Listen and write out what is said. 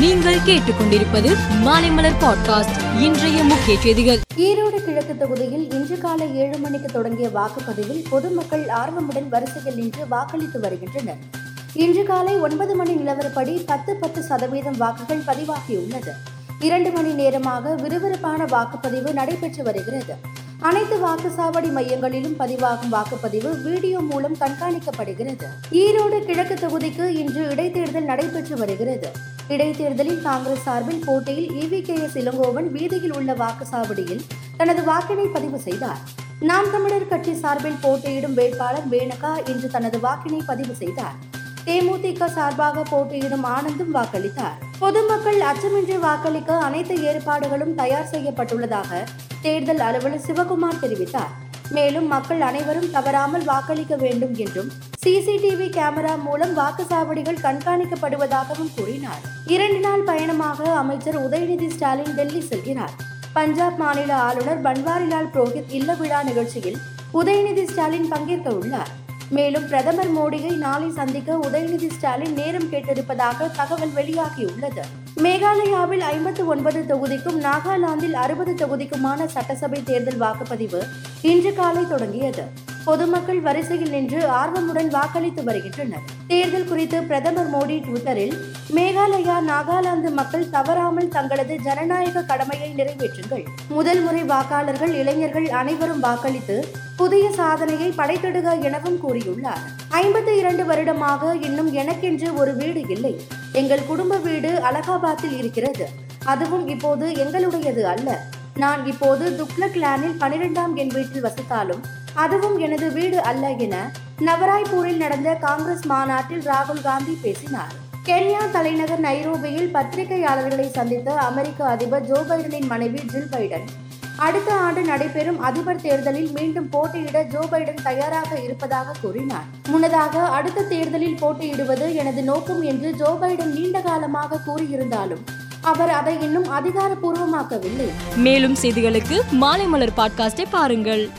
நீங்கள் கேட்டுக்கொண்டிருப்பது மாலைமலர் பாட்காஸ்ட் இன்றைய முக்கிய செய்திகள். ஈரோடு கிழக்கு தொகுதியில் இன்று காலை ஏழு மணிக்கு தொடங்கிய வாக்குப்பதிவில் பொதுமக்கள் ஆர்வமுடன் வரிசையில் நின்று வாக்களித்து வருகின்றனர். இன்று காலை ஒன்பது மணி நிலவரப்படி பத்து பத்து சதவீதம் வாக்குகள் பதிவாகியுள்ளது. இரண்டு மணி நேரமாக விறுவிறுப்பான வாக்குப்பதிவு நடைபெற்று வருகிறது. அனைத்து வாக்குச்சாவடி மையங்களிலும் பதிவாகும் வாக்குப்பதிவு வீடியோ மூலம் கண்காணிக்கப்படுகிறது. ஈரோடு கிழக்கு தொகுதிக்கு இன்று இடைத்தேர்தல் நடைபெற்று வருகிறது. இடைத்தேர்தலில் காங்கிரஸ் சார்பில் போட்டியில் இவி கே. எஸ். இளங்கோவன் வீதியில் உள்ள வாக்குச்சாவடியில் தனது வாக்கினை பதிவு செய்தார். நாம் தமிழர் கட்சி சார்பில் போட்டியிடும் வேட்பாளர் மேனகா இன்று தனது வாக்கினை பதிவு செய்தார். தேமுதிக சார்பாக போட்டியிடும் ஆனந்தும் வாக்களித்தார். பொதுமக்கள் அச்சமின்றி வாக்களிக்க அனைத்து ஏற்பாடுகளும் தயார் செய்யப்பட்டுள்ளதாக தேர்தல் அலுவலர் சிவகுமார் தெரிவித்தார். மேலும் மக்கள் அனைவரும் தவறாமல் வாக்களிக்க வேண்டும் என்றும் சிசிடிவி கேமரா மூலம் வாக்குச்சாவடிகள் கண்காணிக்கப்படுவதாகவும் கூறினார். இரண்டு நாள் பயணமாக அமைச்சர் உதயநிதி ஸ்டாலின் டெல்லி செல்கிறார். பஞ்சாப் மாநில ஆளுநர் பன்வாரிலால் புரோஹித் இல்ல விழா நிகழ்ச்சியில் உதயநிதி ஸ்டாலின் பங்கேற்க உள்ளார். மேலும் பிரதமர் மோடியை நாளை சந்திக்க உதயநிதி ஸ்டாலின் நேரம் கேட்டிருப்பதாக தகவல் வெளியாகியுள்ளது. மேகாலயாவில் ஐம்பத்து ஒன்பது தொகுதிக்கும் நாகாலாந்தில் அறுபது தொகுதிக்குமான சட்டசபை தேர்தல் வாக்குப்பதிவு இன்று காலை தொடங்கியது. பொதுமக்கள் வரிசையில் நின்று ஆர்வமுடன் வாக்களித்து வருகின்றனர். தேர்தல் குறித்து பிரதமர் மோடி ட்விட்டரில் மேகாலயா நாகாலாந்து மக்கள் தவறாமல் தங்களது ஜனநாயக கடமையை நிறைவேற்றுங்கள். முதல் முறை வாக்காளர்கள் இளைஞர்கள் அனைவரும் வாக்களித்து புதிய சாதனையை படைத்திடுக எனவும் கூறியுள்ளார். ஐம்பத்தி இரண்டு வருடமாக இன்னும் எனக்கென்று ஒரு வீடு இல்லை. எங்கள் குடும்ப வீடு அலகாபாத்தில் இருக்கிறது. அதுவும் இப்போது எங்களுடையது அல்ல. நான் இப்போது துக்லக் லேனில் பனிரெண்டாம் என் வீட்டில் வசித்தாலும் அதுவும் எனது வீடு அல்ல என நவராய்பூரில் நடந்த காங்கிரஸ் மாநாட்டில் ராகுல் காந்தி பேசினார். கென்யா தலைநகர் நைரோபியில் பத்திரிகையாளர்களை சந்தித்த அமெரிக்க அதிபர் ஜோ பைடனின் மனைவி ஜில் பைடன் அடுத்த ஆண்டு நடைபெறும் அதிபர் தேர்தலில் மீண்டும் போட்டியிட ஜோ பைடன் தயாராக இருப்பதாக கூறினார். முன்னதாக அடுத்த தேர்தலில் போட்டியிடுவது எனது நோக்கம் என்று ஜோ பைடன் நீண்ட காலமாக கூறியிருந்தாலும் அவர் அதை இன்னும் அதிகாரப்பூர்வமாக்கவில்லை. மேலும் செய்திகளுக்கு மாலைமலர் பாட்காஸ்டை பாருங்கள்.